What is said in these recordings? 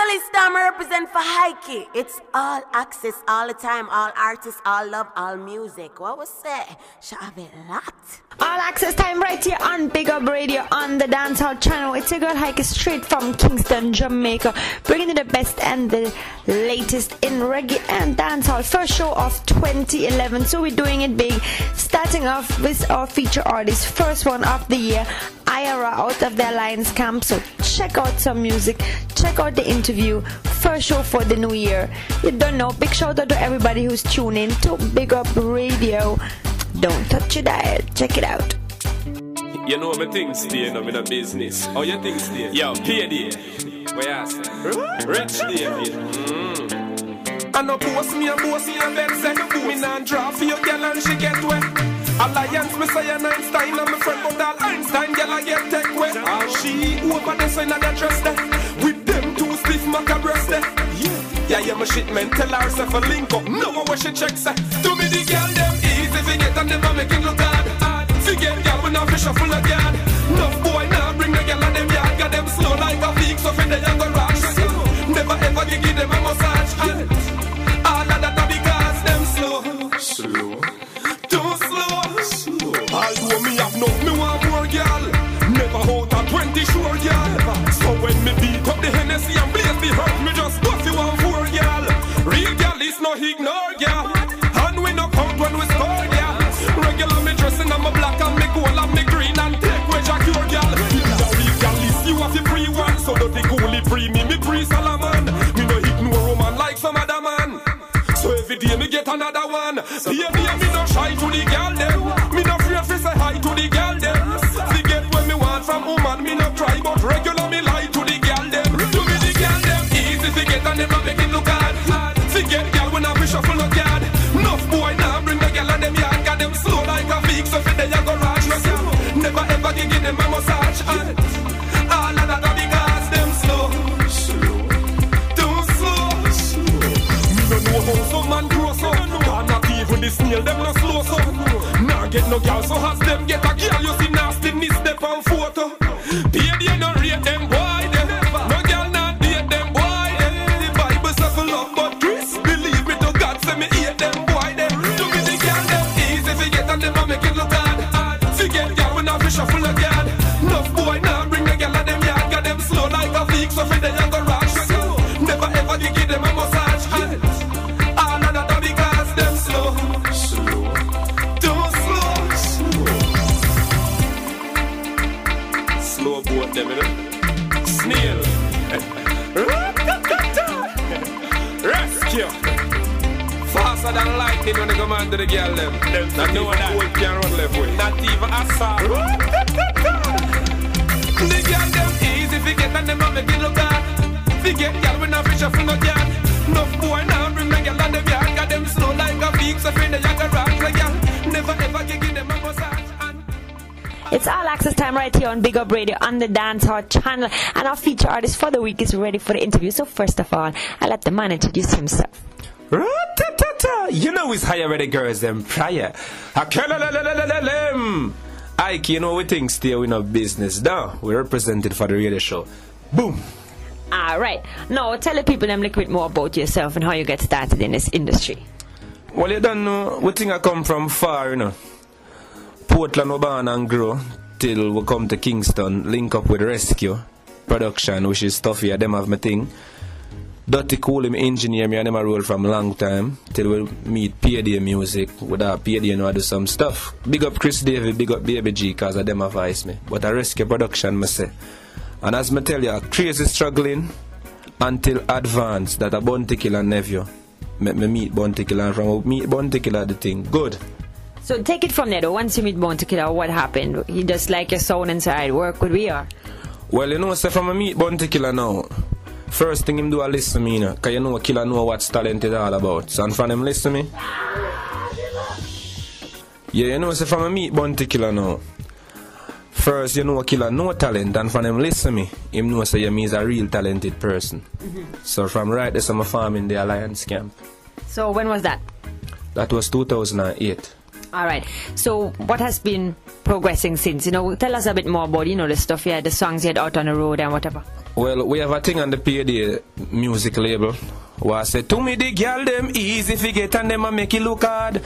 I represent for Heike. It's all access, all the time, all artists, all love, all music. What was that? Have it locked? All access time right here on Big Up Radio on the Dancehall channel. It's a girl Heike straight from Kingston, Jamaica, bringing you the best and the latest in reggae and dancehall. First show of 2011, so we're doing it big. Starting off with our feature artist, first one of the year, Iyara out of the Alliance camp. So check out some music, check out the interview. First show for the new year. You don't know. Big shout out to everybody who's tuning to Big Up Radio. Don't touch your dial. Check it out. You know me things stay, no me no business. Oh, you think stay? Yo, pay day. Where you say? Rich David. Mm. I no post me and post me and then say Me nah draw for your girl and she get wet Alliance, me say an Einstein and my friend But all Einstein girl I get take wet All she over there so in the dress there With them two stiff maca breast there Yeah, yeah, yeah, my shit man Tell her self a link up. No where she check say eh. To me the girl them easy fi get and never make it look hard. Fi get girl when I fish a full of yard the snail them no slow so. Nah get no girl so has them get a than when they come under the girl them. Them not know that wolf can run left way. Not even a saw. The girl them easy fi get and them a make it look hard. Fi get girl when I fish a full of yard. Enough boy now bring the girl and them yard. Got them slow like a freak so free they a go rock the girl. Never ever give them a massage. It's all access time right here on Big Up Radio on the Dance Dancehall channel. And our feature artist for the week is ready for the interview. So first of all, I'll let the man introduce himself. Ra-ta-ta-ta. You know it's higher where the girls them prior. Ike, you know we think still we no business. Now we represented for the radio show. Boom. All right. Now tell the people them a little bit more about yourself and how you get started in this industry. Well, you don't know. We think I come from far, you know. Portland, we born and grow till we come to Kingston, link up with Rescue Production, which is tough here. Them have my thing. Dirty Cool him engineer me and them a roll from long time till we meet PAD music. With that PAD you know I do some stuff. Big up Chris David, big up Baby G cause of them advise me. But a rescue production me say. And as me tell you, crazy struggling until advance that a Bounty Killer nephew. Make me meet Bounty Killer and from meet Bounty Killer the thing. Good. So take it from there though. Once you meet Bounty Killer, what happened? He just like your sound inside, work with we are. Well, you know, say from a meet Bounty Killer now. First thing him do a listen to me, you know, cause you know Killer know what talent is all about. So and from him listen to me. Yeah, you know, say from a meet Bounty Killer now. First, you know, Killer no talent, and from him listen me, him know say me is a real talented person. Mm-hmm. So from right there, I'm a farm in the Alliance camp. So when was that? That was 2008. All right. So what has been progressing since? You know, tell us a bit more about you know the stuff you had, the songs you had out on the road and whatever. Well, we have a thing on the PAD eh, music label where I say, To me, the girl them easy fi get and them a make it look hard.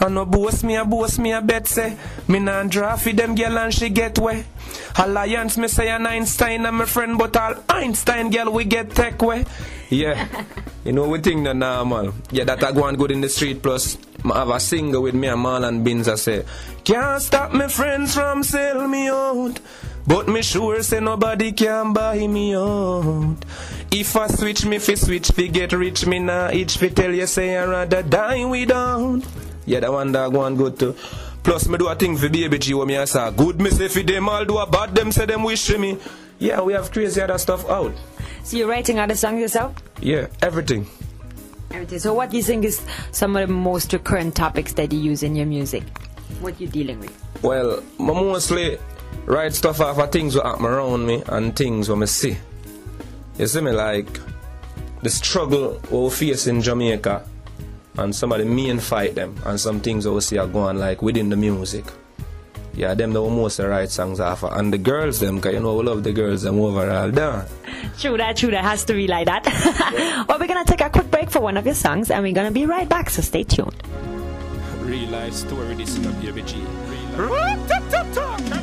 And no boast me, a boast me, a bet say, me nah draw fi them girl and she get way. Alliance, me say an Einstein and my friend, but all Einstein girl we get tech way. Yeah, you know we think that normal. Yeah, that I go on good in the street plus I have a singer with me and Marlon Binz I say, can't stop me friends from sell me out. But me sure say nobody can buy me out. If I switch me fi switch fi get rich, me nah itch fi tell you say I rather die without. Yeah, that one dog one good too. Plus me do a thing for baby G when me I say good me say fi them all do a bad them say them wish me. Yeah, we have crazy other stuff out. So you're writing other songs yourself? Yeah, everything. Everything. So what do you think is some of the most recurrent topics that you use in your music? What you dealing with? Well, mostly write stuff off of things that happen around me and things what me see. You see me like the struggle we face in Jamaica and some of the main fight them and some things that we see are going like within the music. Yeah, them the most write songs off of. And the girls them, cause you know we love the girls them overall done. True that, true that. Has to be like that. well, we're going to take a quick break for one of your songs and we're going to be right back, so stay tuned. Real life story, this is a baby G. Yeah,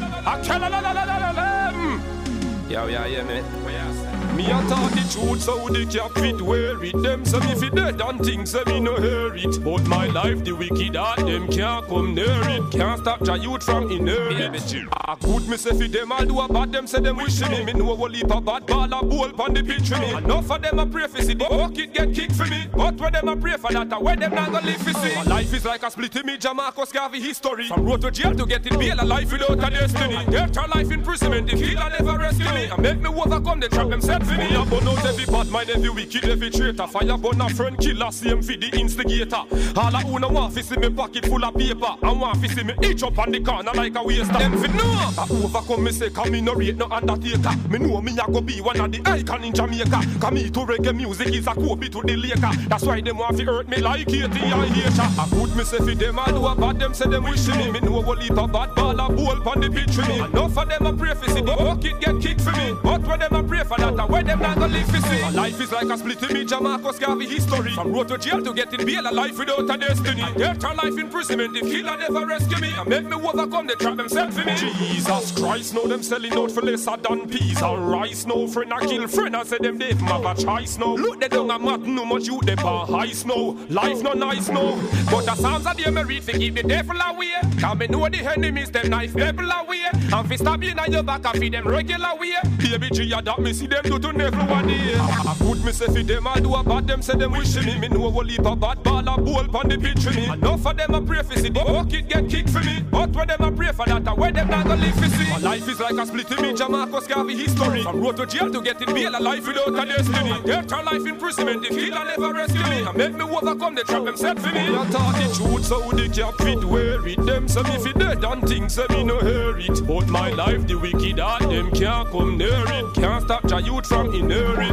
yeah, yeah, man. Me a talk the truth, so the cap fit wear it. Them say me fi dead and things say me no hear it. But my life, the wicked heart, them can't come near it. Can't stop your youth from inherit. Ah, good me say fi them all do a bad, them say them wish me. Me know a leap a bad ball a bowl pon the pitch for me. Enough of them a pray for see the bucket get kicked for me. But when them a pray for that, a where them not gonna live for see. My life is like a split image of Marcus Garvey history. From road to jail to get in bail, a life without a destiny. Or life imprisonment, the killer never rescue me. And make me overcome the trap them set I burn out every bad mind, every wicked, every traitor. Fire burn a friend, killer, same for the instigator. All I wanna want fi see me pocket full of paper. And want fi see me itch up on the corner like a waster. Them fi know. I overcome me say, come me no rate no undertaker. Me know me a go be one of the icon in Jamaica. Come me to reggae music is a Kobe to the Laker. That's why them want fi hurt me like Katie I hater. I put me say fi them I do a bad, them say them wish me. Me know a leap a bad ball a bowl pon the pitch for me. Enough of them a pray for see the bucket get kicked for me. But when them a pray for that, where them not gonna live see. Life is like a split image of Marcus Garvey history. From road to jail to get in bail, a life without a destiny. Death or life imprisonment, the killer never rescue me. And make me overcome, they trap themselves for me. Jesus Christ, know them selling out for lesser than peas and rice. No friend, I kill friend, I say them they have a choice no. Look, they don't have mat, no much you they bar high snow. Life no nice no. But the sounds of them read to keep the devil away. Can me know the enemies, them knife devil away. And fi stab in your back, I feed them regular way. Baby G, I that me see them do to day. I put myself in them, I do a bad, them say them wish me. Me know a leap a bad ball, a bowl pon the pitch for me. Enough of them a pray for see, the bucket get kicked for me. But when them a pray for that, I where them not gonna live for see. My life is like a split image of Marcus Garvey history. From road to jail to get in bail, a life without a destiny. Death or life imprisonment, the killer never rescue me. And make me overcome, they trap them set for me. I talk the truth, so the cap fit wear it. Them say me fi dead and things say me no hear it. But my life, the wicked heart, them can't come near it. Can't stop your youth from inherit.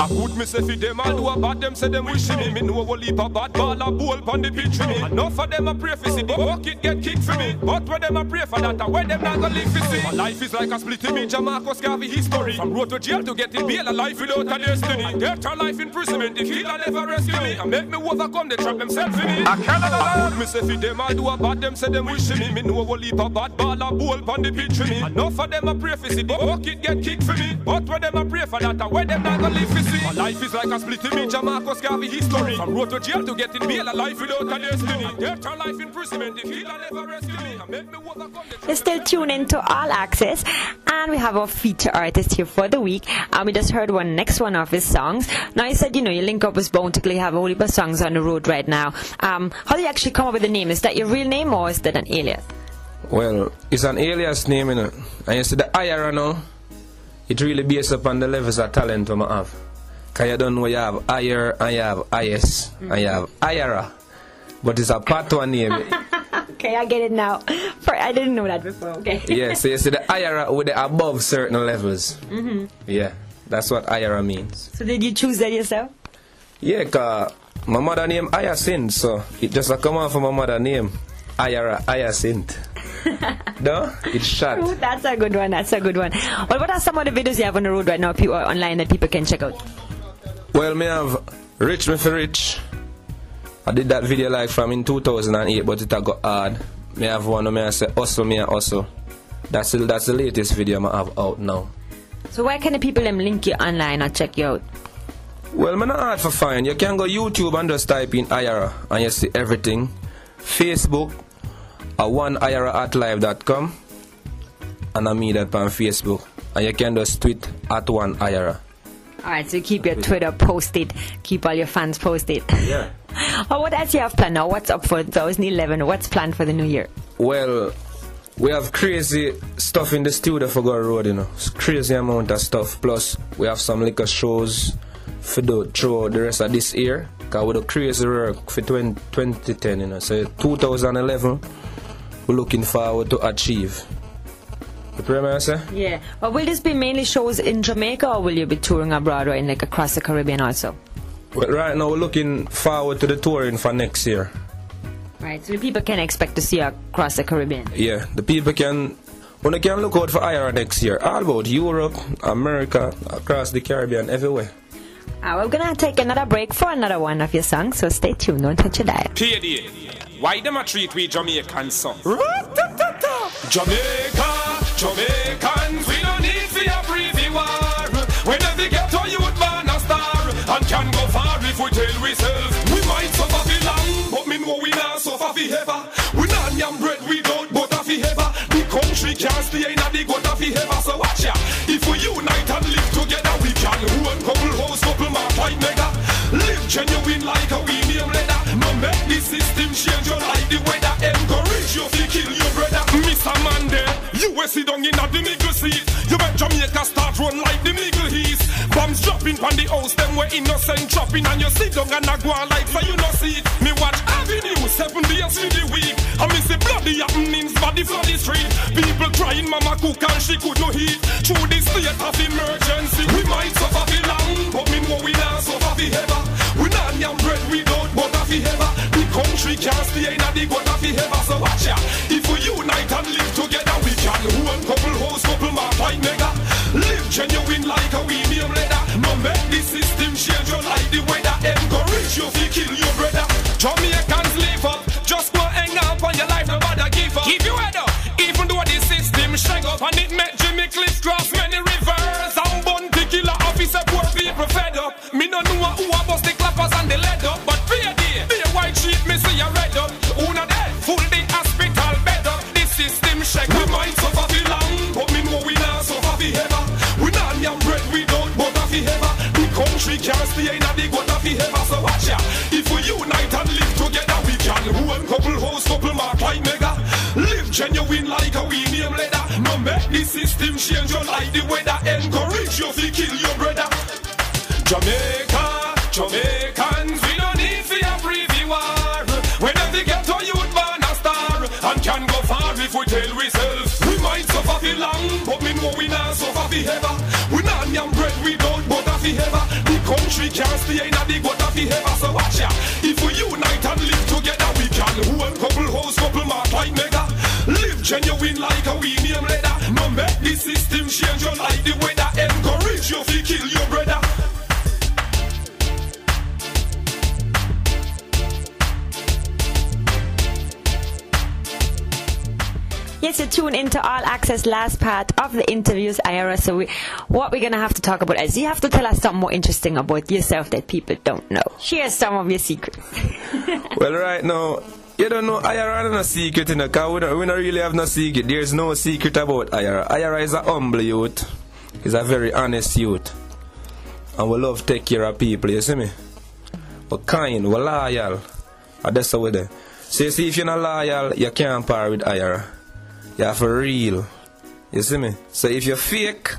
I put me say fi them all do a bad, them say them wish me. Me know a leap a bad ball a bowl pon the pitch for me. Enough of them a pray for see the bucket get kicked for me. But when them a pray for that, where them not gonna live for see. My life is like a split image of Marcus Garvey history. From road to jail to get in bail, a life without a destiny. Death or life imprisonment, the killer never rescue me. And make me overcome, they trap themselves for me. I can't put me say fi them all do a bad, them say them wish me. Me know a leap a bad ball a bowl pon the pitch for me. Enough of them a pray for see the bucket get kicked for me. But when them a pray for that, where them not gonna live for see. My life is like a split image of Marcus Garvey history. From road to jail to get in bail, a life without a destiny. Death or life imprisonment, the killer never rescue me. And make me overcome, they You're still tuned into All Access, and we have our feature artist here for the week. And we just heard one next one of his songs. Now, you said, you know, you link up with Bounty Killer, have a whole heap of songs on the road right now. Um, how do you actually come up with the name? Is that your real name or is that an alias? Well, it's an alias name, you know. And you see the IRA now, it really based upon the levels of talent we have. Because you don't know you have IR and you have IS and you have IRA. But it's a part one name. Okay, I get it now. For, I didn't know that before. Okay. yeah, so you see the IRA with the above certain levels. Mm-hmm. Yeah, that's what IRA means. So did you choose that yourself? Yeah, cause my mother name Hyacinth, so it just a come off from my mother name. Ira Hyacinth. no, it's shot. That's a good one. That's a good one. Well, what are some of the videos you have on the road right now, people online that people can check out? Well, me have Rich Me for Rich. I did that video like from in 2008, but it got hard. Me have one where I say hustle me hustle. That's the, that's the latest video I have out now. So where can the people them link you online or check you out? Well, man, not hard for find. You can go YouTube and just type in Iyara and you see everything. Facebook, a one Iyara at live.com and I meet that on Facebook. And you can just tweet at one Iyara. Alright, so keep your Twitter posted. Keep all your fans posted. Yeah. oh, what else you have planned now? What's up for 2011? What's planned for the new year? Well, we have crazy stuff in the studio for Go Road, you know. It's crazy amount of stuff. Plus, we have some liquor shows for the, throughout the rest of this year. Because we do crazy work for 20, 2010, you know. So 2011, we're looking forward to achieve. The premier, sir? Yeah. But will this be mainly shows in Jamaica or will you be touring abroad or in like across the Caribbean also? Well, right now we're looking forward to the touring for next year. Right, so the people can expect to see you across the Caribbean. Yeah, the people can when they can look out for IRA next year, all about Europe, America, across the Caribbean, everywhere. Uh, we're gonna take another break for another one of your songs, so stay tuned, don't touch your dial. Why them a treat we Jamaican song? Jamaica, Jamaicans, we don't need for a preview war. Whenever we get to youth man a star, and can go far if we tell we self. We might suffer for long, but me know we not suffer for ever. We not yam bread without butter for ever. The country can't stay in a the gutter for ever. So watch ya, if we unite and live together, we can own couple house, couple mark like mega. Live genuine like a we name leather. Make the system change you like the weather. Encourage you to kill your brother. Mr. Mandel, you will sit down in the middle seat. You bet Jamaica start run like the middle east. Bombs dropping on the house, them were innocent dropping, and you sit down and a go on like so you no see it. Me watch Avenue seven days in the week. I miss the bloody happenings, for the street. People crying, mama cook and she could no heat. Through the state of emergency, we might suffer for long, but me know we not suffer for ever. We not yam bread without butter for ever. The country can't stay in a the gutter for ever. So watch ya, if we unite and live together, we can own couple house, couple mark like mega. Live genuine like a we name leather. No make the system change you like the weather. Encourage you to kill your brother. Jamaicans live up, just go hang up on your life, no bother give up. Keep your head up, even though the system shake up and stay in the gutter for ever. So watch ya, if we unite and live together, we can own couple house, couple mark like mega. Live genuine like a we name leather. No make the system change you like the weather. Encourage you to kill your brother. Jamaica, Jamaicans, we don't need a preview war. Whenever we get to youth born a star, and can go far if we tell we self. We might suffer for long, but me know we not suffer for ever. We not yam bread without ever. The country can't stay in the gutter for ever. So watch ya, if we unite and live together, we can own couple house, couple mark like mega. Live genuine like a we name leather. No make the system change you like the weather. Tune into All Access last part of the interviews, Iyara. So we, what we're gonna have to talk about is you have to tell us something more interesting about yourself that people don't know. Share some of your secrets. well, right now, you don't know IRA no secret in the car. We don't, we don't really have no secret. There's no secret about IRA. IRA is a humble youth. He's a very honest youth. And we love take care of people, you see me? We're kind, we're loyal. That's how we do. So you see, if you're not loyal, you can't par with IRA. You're for real. You see me? So if you're fake,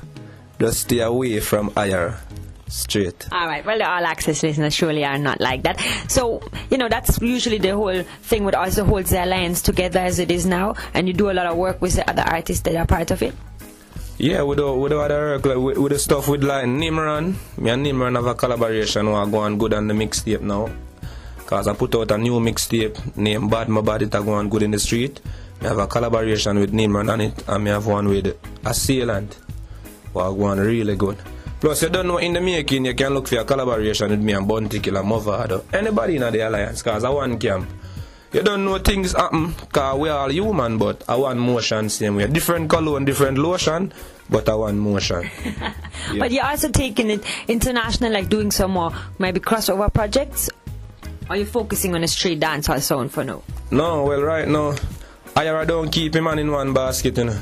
just stay away from IRA. Straight. All right. Well, the all access listeners surely are not like that. So, you know, that's usually the whole thing with also holds the alliance together as it is now. And you do a lot of work with the other artists that are part of it. Yeah, we do, we do other work like with, with the stuff with like Nimran. Me and Nimran have a collaboration who are going good on the mixtape now. Cause I put out a new mixtape named Bad My Bad It are going good in the street. I have a collaboration with Nimran on it, and I have one with Assailant. Well, one really good. Plus, you don't know in the making, you can look for a collaboration with me and Bounty Killer Mavado. Anybody in the alliance, because I want camp. You don't know things happen, because we all human, but I want motion same way. Different color and different lotion, but I want motion. yeah. But you're also taking it international, like doing some more maybe crossover projects? Or are you focusing on a straight dance or sound for now? No, well, right now, I don't keep him man in one basket, you know.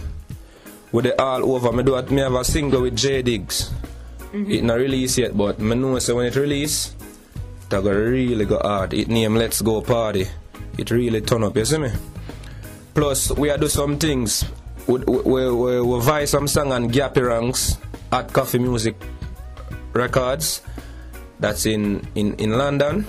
With it all over, me do it, me have a single with J Diggs. Mm-hmm. It not release yet, but me know so when it release, it go really go hard. It name Let's Go Party. It really turn up, you see me? Plus, we are do some things. We, we, we, we buy some song on Gappy Ranks at Coffee Music Records. That's in, in, in London.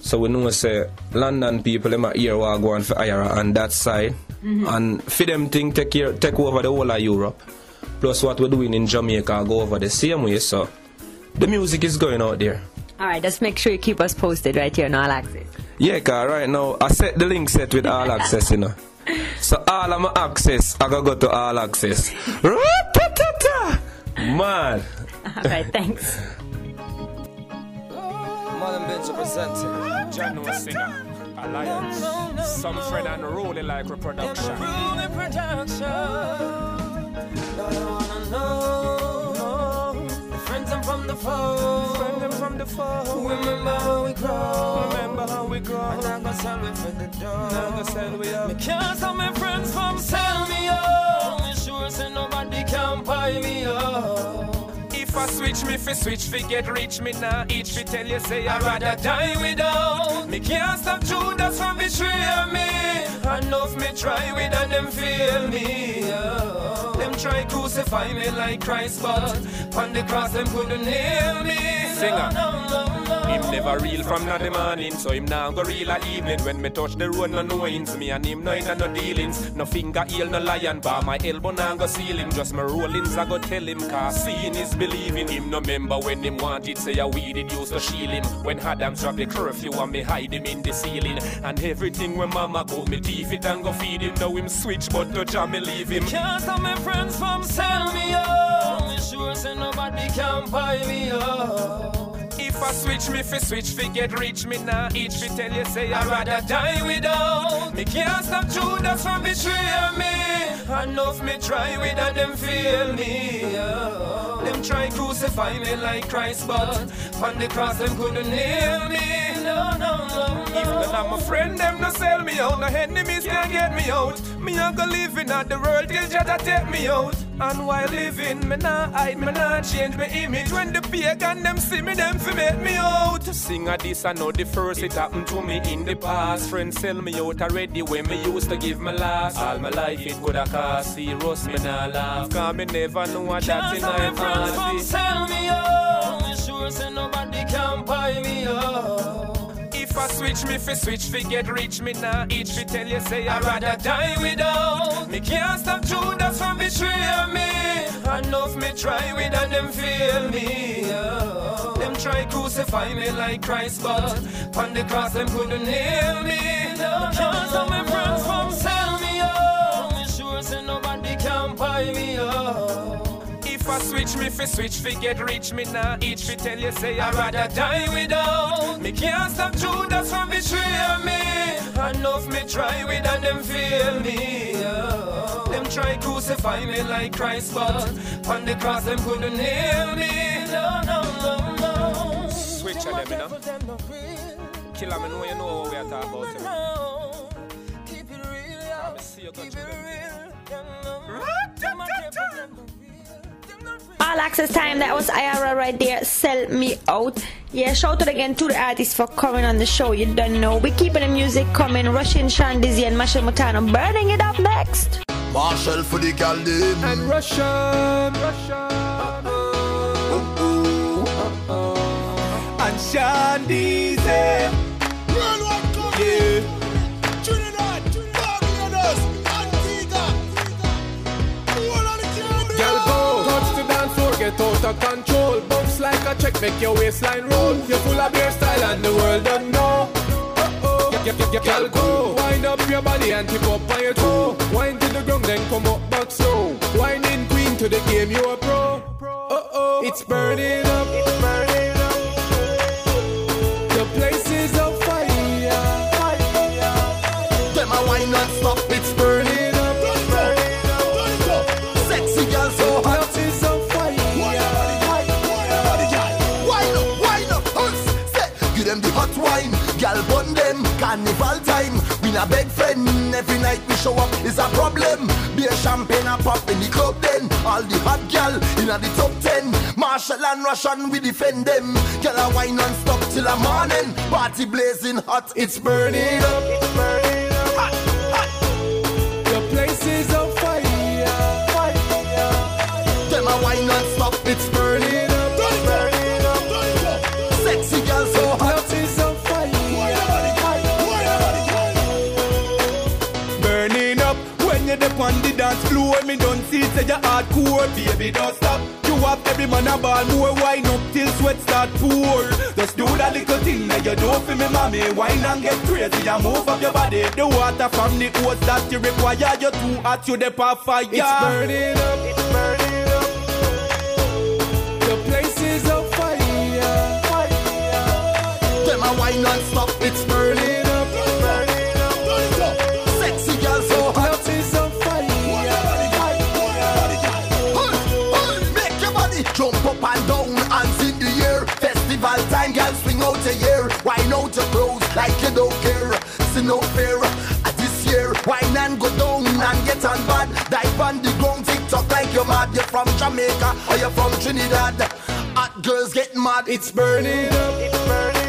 So we know say London people them are here who are going for IRA on that side. Mm-hmm. And for them thing take care, take over the whole of Europe. Plus what we're doing in Jamaica go over the same way. So the music is going out there. Alright, just make sure you keep us posted right here on All Access. Yeah, cause right now I set the link set with All Access, you know. So all of my access, I gotta go to All Access. Man. Alright, thanks. Bench presenting. John singer. Alliance. Some friend and rolling like reproduction. Rolling production. No, no, no, no. Friends I'm from the foe. Friend from the foe. Remember how we grow. Remember how we grow. And I'm gonna sell me for the door. I'm gonna sell we up. Because all my friends from sell me up. Me sure say nobody can buy me up. If I switch me fi switch fi get rich me now each fi tell you say I rather die without. Me can't stop Judas from betraying me. Enough me try with and them feel me. Oh. Them try crucify me like Christ but On the cross them couldn't nail me. Singer. No, no, no, him never real from not the morning, so him now go real at evening. When me touch the road, no knowings. Me and him no in no dealings. No finger heel, no lion bar. My elbow now go seal him. Just my rollings, I go tell him. Cause seeing is believing. Him no member when him wanted, say a weed it used to shield him. When Adams drop the curfew and me hide him in the ceiling. And everything when mama go, me teeth it and go feed him. Now him switch, but to jam me leave him. Can't stop my friends from sell me up. Me sure say nobody can buy me up. If I switch me fi switch fi get rich me now each fi tell you say I rather die without. Me can't stop Judas from betraying me. Enough me try with and them feel me. Them try crucify me like Christ but On the cross them couldn't nail me No, no, no, no. If I'm a friend them no sell me out No enemies yeah. can get me out Me a go living at the world till Jah take me out And while living me nah hide me nah change my image When the pagan them see me them fi make me out. Sing a this, I know the first it happened to me in the past. Friends sell me out already when me used to give my last. All my life it could have cost serious, me nah laugh. Cause me never know what that in my heart. Sell me out. Me sure say nobody can buy me out. If I switch me fi switch fi get rich me now each fi tell you say I rather die without Me can't stop Judas from betraying me Enough me try with and them feel me oh. Them try crucify me like Christ but On the cross them couldn't nail me no, no, my friends from sell me oh. Me sure say nobody can buy me oh. If I switch me fi switch fi get rich me now each fi tell you say I rather die without. Me can't stop Judas from betraying me. Enough me try with and them fail me. Oh. Them try crucify me like Christ but On the cross them couldn't nail me. No, no, no, no. Switch them, you know. Killer me know you know what we are talking about you know. Keep it real, yeah. Keep it real, all access time, that was Iyara right there. Sell me out. Yeah, shout out again to the artists for coming on the show. You don't know. we keeping the music coming. Russian Sean Dizzy and Machel Montano burning it up next. Machel for the Caldim. And Russian. Russian. Uh-oh. Uh-oh. And Sean of control. Bounce like a check, make your waistline roll. You're full of beer style and the world don't know. Girl, go. Wind up your body and tip up on your toe. Wind to the ground, then come up back slow. Winding queen to the game, you a pro. Uh oh, it's burning up. It's burning Carnival time. We na beg friend. Every night we show up is a problem. Beer champagne a pop in the club then. All the hot gal in the top ten. Machel and Russian we defend them. Girl a wine non-stop till the morning. Party blazing hot. It's burning up. Hardcore. Don't stop. You have every man a ball more wine up till sweat start pour. Just do that little thing that you do for me, mommy. Wine and get crazy and move up your body. The water from the hose that you require. You're too hot, you the fire. It's burning up. It's burning up. The place is on fire. Them a wine non-stop. It's burning You're mad. You're from Jamaica or you're from Trinidad. Hot girls get mad. It's burning up. It's burning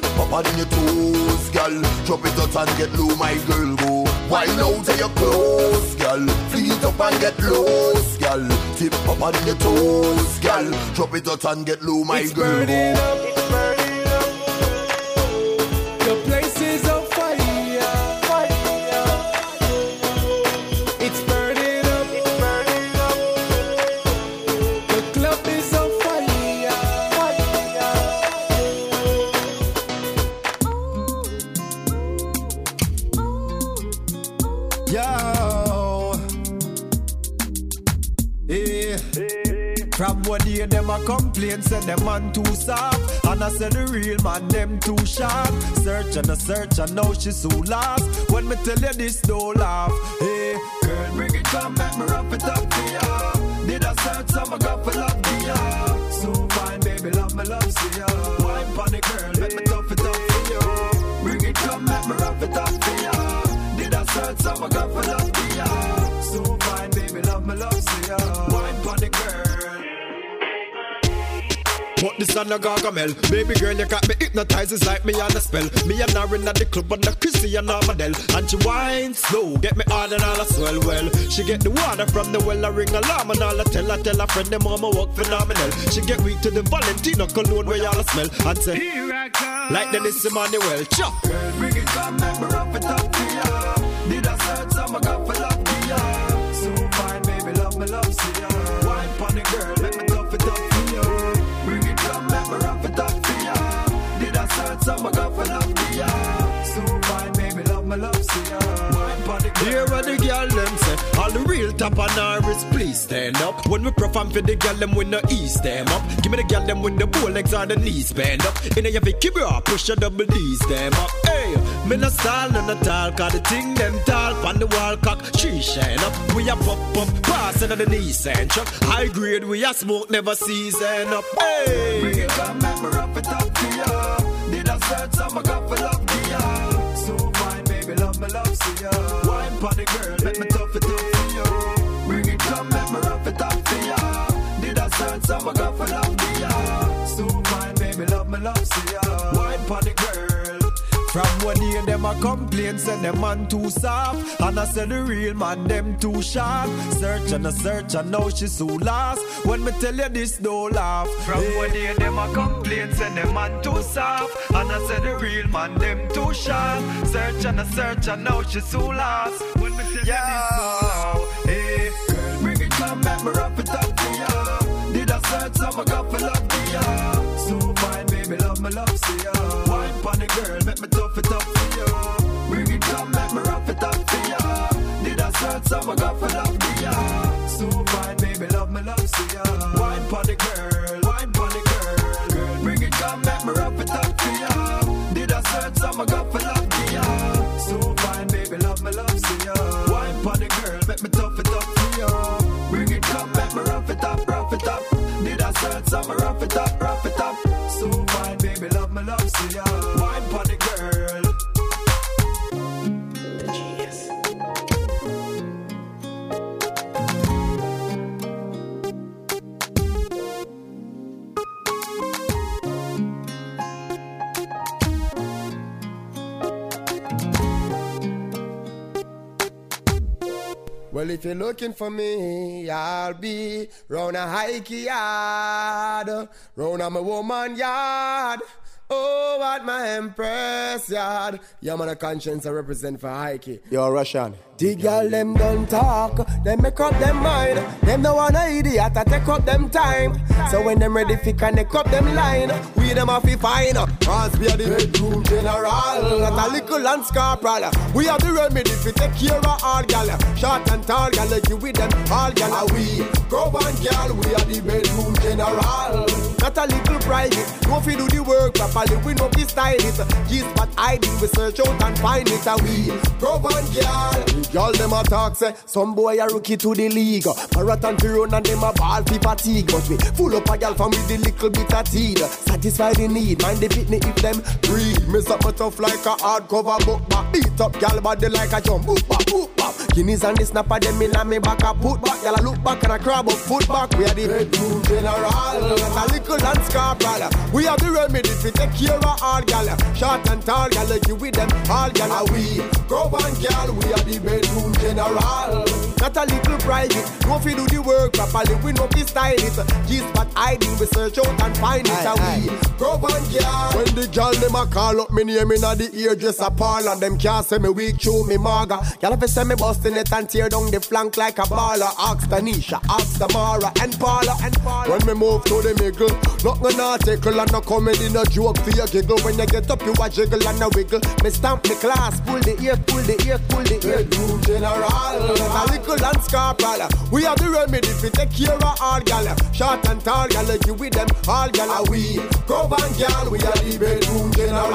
Tip up on your toes, girl. Drop it out and get low, my girl. Go wine out of your clothes, girl. Fleet up and get loose, girl. Tip up on your toes, girl. Drop it out and get low, my It's girl. burning Go. up. Yeah. From one day them a complain, say them man too soft. And I say the real man them too sharp. Search and a search and now she so lost. When me tell you this don't laugh. Hey, girl bring it come make me rough it up for ya. Did I search some I got for love for ya. So fine baby love me love see ya. Wine pon the girl make me tough it up for ya. Bring it come make me rough it up for ya. Did I search some I got for love for ya. So fine baby love me love see ya but this on a gargamel. Baby girl, you got me hypnotized It's like me on a spell. Me and her in at the club On the Chrissy and a model. And she whine slow Get me hard and all a swell well. She get the water from the well I ring alarm And all I tell her Tell her friend the mama work phenomenal. She get weak to the Valentino cologne Where y'all a smell. And say Here I come. Like Dennis Emmanuel Chop. Girl, bring it come Make me rough it up to ya Did I search some I got for love top on our is please stand up. When we perform for the girl them with the ease them up. Give me the girl them with the bow legs on the knees bend up. In a Vicky bra, push your double D's them up. Hey, me no style no tall, cause the thing them tall on the wall cock. She shine up, we a pop up, passing on the knees and truck. High grade, we a smoke, never season up. Hey, bring it come, make me it up to ya. Did I search some I got for love to ya? So fine, baby, love me love, see ya. Wine the girl, make me tough it up Search some for love ya? So fine, baby, love me love, see ya. Wine the girl. From one year and them a complain, say them man too soft. And I say the real man them too sharp. Search and a search and now she so lost. When me tell you this, don't laugh. From hey. one year them a complain, say them man too soft. And I say the real man them too sharp. Search and a search and now she so lost. When me tell yeah. you this, don't laugh. Hey, girl, bring it come back, me wrap it up I got for love for ya. So fine, baby, love me, love see ya. Wine pon the girl, make me tough it up for ya. Bring it come, make me rough it up for ya. Did I search, got for love for ya. So fine, baby, love me, love see ya. Wine pon the girl, Well, if you're looking for me, I'll be round a hike yard, round a woman yard. Oh, what my empress yard. Yeah, man, conscience I represent for Hikey. Yo, Russian. The girl them don't talk, them make up them mind. Them no wanna idiot, I take up them time. So when them ready fi connect up them line, we them have fi find. Cause we are the bedroom general, not a little lance corporal. We are the remedy fi take care of all gal. Short and tall gal, you with them all gal. Are we go on gal, we are the bedroom general. Not a little private, no fi do the work properly. We know fi style it. what I ID, we search out and find it. Are we go on gal? Y'all them a talk say some boy a rookie to the league. Marathon fi run and them a ball fi fatigue. But we full up a gal from with the little bit of teeth. Satisfy the need, mind the pitney if them breed. Me up my tough like a hardcover book back. Beat up gal body like a jump. Boop bop, boop bop. Guineas and the snapper them in a me back a put back. Gal a look back and a crab up foot back. We are the bedroom general. A little dance corporal. We are the remedy fi take care of all gal. Short and tall gal you with them all gal. We go on gal? We are the bedroom general. Not a little private. No fi do the work properly. We know fi style it. G-spot ID. We search out and find it. Aye, Are we go on gal? When the gal them a call up me name inna the ear just a parlor. Them can't say me weak through me maga. Gal if say me busting it and tear down the flank like a baller. Ask Tanisha, ask Tamara and Paula and Paula. When me move to the middle, nothing a tickle and no comedy, no joke for your giggle. When you get up, you a jiggle and a wiggle. Me stamp me class, pull the ear, pull the ear, pull the ear. Bedroom general, a little dance corporal. We have the remedy fi take care of all gal. Short and tall gal, you with them all gal. Are we go on gal? We are the bedroom general.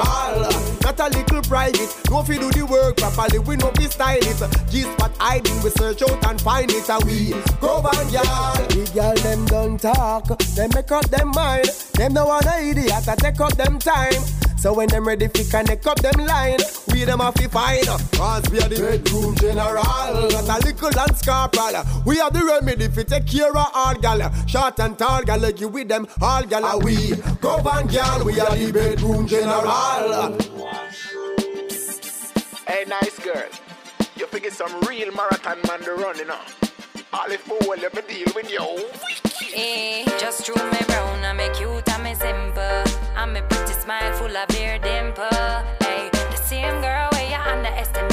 Not a little private. No fi do the work properly. We know fi style it. G-spot ID, we search out and find it. Are we go on gal? The gal them don't talk. Them make up them mind. Them no wanna idiot. I take up them time. So when them ready fi connect up them line, we them have to find. Cause we are the bedroom general, not a little dance corporal. We are the remedy fi take care of all gal, short and tall gal, like you with them all gal. Are we go on gal? We are the bedroom general. Hey, nice girl. You figure some real marathon man to run, you know. All if let me deal with you. Eh, just throw me brown and me cute and me simple. And me pretty smile full of beer dimple. Hey, the same girl where you underestimate.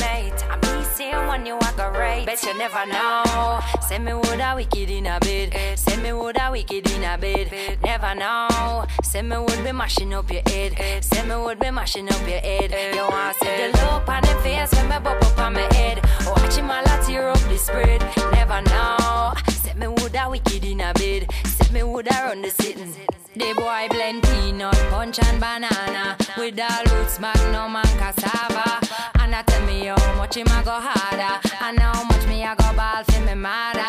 I be same one you are go right. Bet you never know. Say me woulda wicked in a bed. Say me woulda wicked in a bed. Never know. Say me would be mashing up your head. Say me would be mashing up your head. You want to see the look on them face when me bop up on my head. Watch him all a tear up the spread. Never know. Say me woulda wicked in a bed. Me woulda run the sitting. The boy blend peanut, punch and banana with all roots, magnum and cassava. And I tell me how much him a go harder, and how much me a go ball for me mother.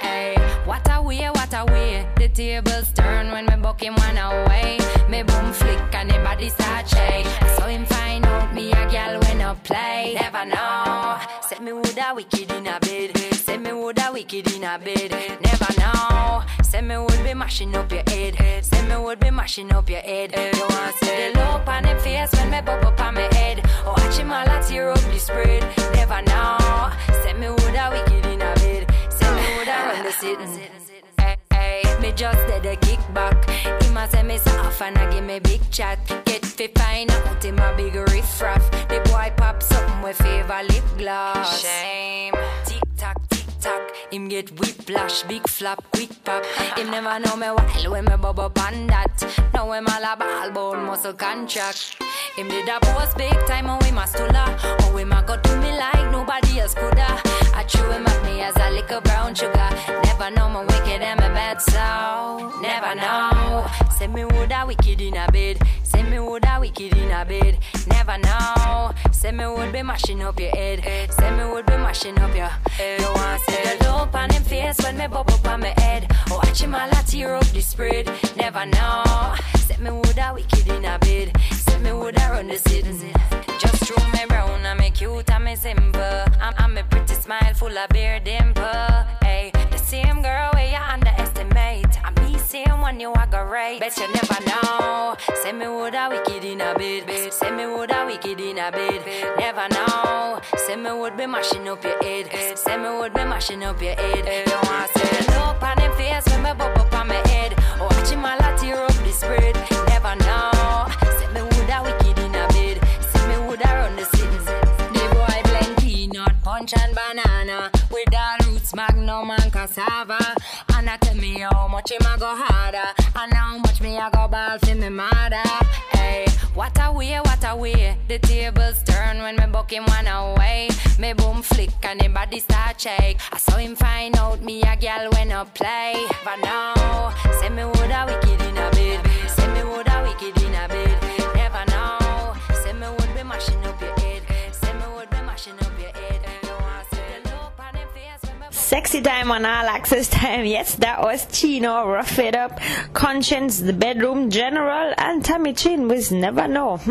Hey, what a way, what a way. The tables turn when me buck him one away. Me boom flick and the body start shake. So him find out me a gal when I play. Never know. Say me woulda wicked in a bed. Say me woulda wicked in a bed. Never know. Say me would be mashing up your head. Say me would be mashing up your head. You want to see the look on them face when me pop up on my head. Oh, watch him all a tear up the spread. Never know. Say me woulda wicked in a bed. Say me woulda run the sitting. Me just did a kickback. Him a say me soft and a give me big chat. Get fi find out him a big riff raff. The boy pop something with favor lip gloss. Shame. Tock. Him get whiplash, big flap, quick pop. Him never know me while when me bubble on that. Now him all a ball bone muscle contract. Him did a post big time and we must to la. Oh, him a go do me like nobody else coulda. I chew him up me as a brown sugar. Never know my wicked and my bad so. Never know. Say me woulda wicked in a bed. Say me woulda wicked in a bed. Never know. Say me would be mashing up your head. Say me would be mashing up your head. You want see the look on him face when me bubble up on my head. Oh, watch him all a tear up the spread. Never know. Say me woulda wicked in a bed. Say me woulda run the city. Just throw me brown and me cute and me simple. I'm, I'm a pretty smile full of beer dimple. Hey, the same girl where you underestimate. I'm me same one you are great. Bet you never know. Say me woulda wicked in a bed. Say me woulda wicked in a bed. Never know. Say me would be mashing up your head. Say me would be mashing up your head. You want to the look on him face when me bubble up on my head. Oh, watch him all a tear up the spread. Never know. Say me woulda wicked in a bed. Say me woulda run the city. The boy blend peanut, punch and banana all roots, magnum and cassava. And I tell me how much him a go harder, and how much me I go ball for me mother. Hey, what a way, what a way. The tables turn when me buck him one away. Me boom flick and him body start shake. I saw him find out me a gal when I play. But now, say me woulda wicked in a bed. Say me woulda wicked in a bed. Never know. Say me would be mashing up your head. Say me would be mashing up your head. Sexy time on all access time. Yes, that was Chino, Rough It Up, Konshens, The Bedroom General, and Tommy Chin was Never Know.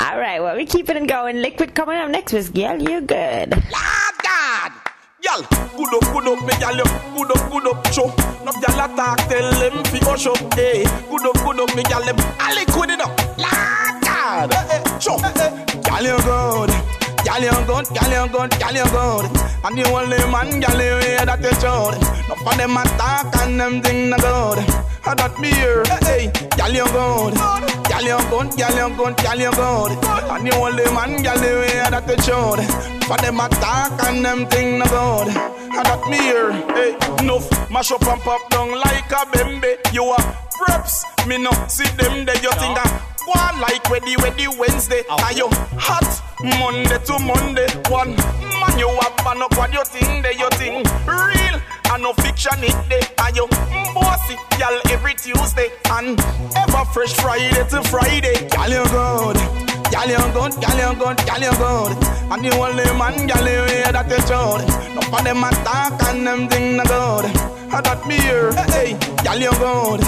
Alright, well, we keeping it going. Liquid coming up next with Girl, You Good. God. Y'all, good up, good up, me y'all, good up, good up, show. No y'all attack, tell them fi go show. Hey, good up, good up, me y'all, all liquid it up. Lord God, eh, eh, show. Eh, eh. Y'all you good, y'all you good, y'all you good, y'all you good. And the only man, y'all you hear that you show. No for them attack and them thing na good. I that me here, hey, y'all you good, y'all you good, y'all you good, y'all you good. And the only man, y'all you hear that you show. For them attack and them thing na good. I that me here, hey, enough mash up and pop down like a bembe. You are preps, me no see them there. You think that one like ready, ready Wednesday. Are you hot Monday to Monday? One man you have man up what you think there. You think real and no fiction it day. Are you mm, bossy, y'all every Tuesday. And ever fresh Friday to Friday. Y'all you good. Y'all you good, y'all you good, y'all you good. And the only man, y'all you hear that you should No for them attack and them thing na good. I that me here, hey, y'all you good.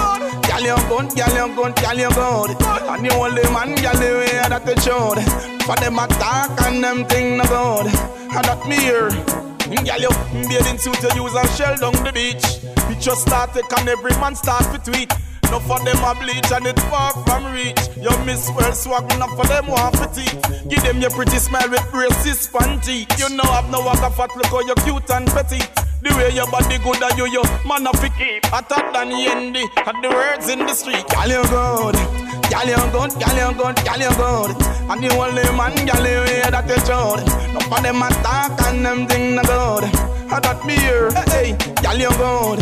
Y'all you good, y'all you good, y'all you good. And the only man, y'all you hear that you should For them attack and them thing na good. I that me here Girl, you bathing suit you use and shell down the beach. Picture start take and every man start to tweet. No for them a bleach and it far from reach. You miss well swag, enough for them want for teeth. Give them your pretty smile with braces panty. You know I've no of fat, look how you cute and petite. The way your body good and you, you man of keep hotter than Yendi. And the words in the street, girl you good, girl you good, girl you good, girl you good. And the only man, girl you hear that you should. No for them attack and them thing na good. I that me here, hey, girl you good,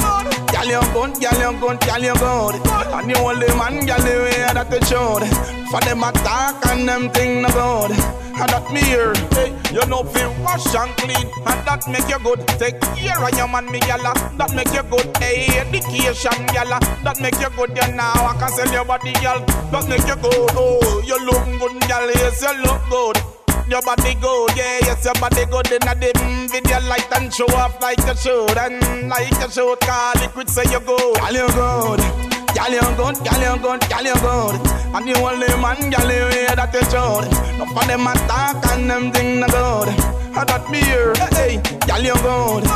girl you good, girl you good, girl you good. And the only man, you hear that you should. For them attack and them thing na good. I that me here, hey, you know feel wash and clean, and that make you good. Take care of your man, me gyal, that make you good. Hey, education, gyal, that make you good. You now I can sell your body, gyal, that make you good. Oh, you look good, gyal, yes you look good. Your body good, yeah, yes, your body good in a dim video light and show off like you should and like you should. Call liquid say you good, girl you good, girl you good, girl you good, girl you good. And the only man, girl you hear that you should. No for them attack and them thing na good. I that me here, hey, girl you good,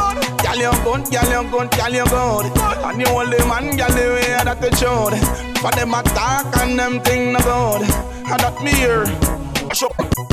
girl you good, girl you good, girl you good. And the only man, girl you hear that you should. For them attack and them thing na good. I that me here.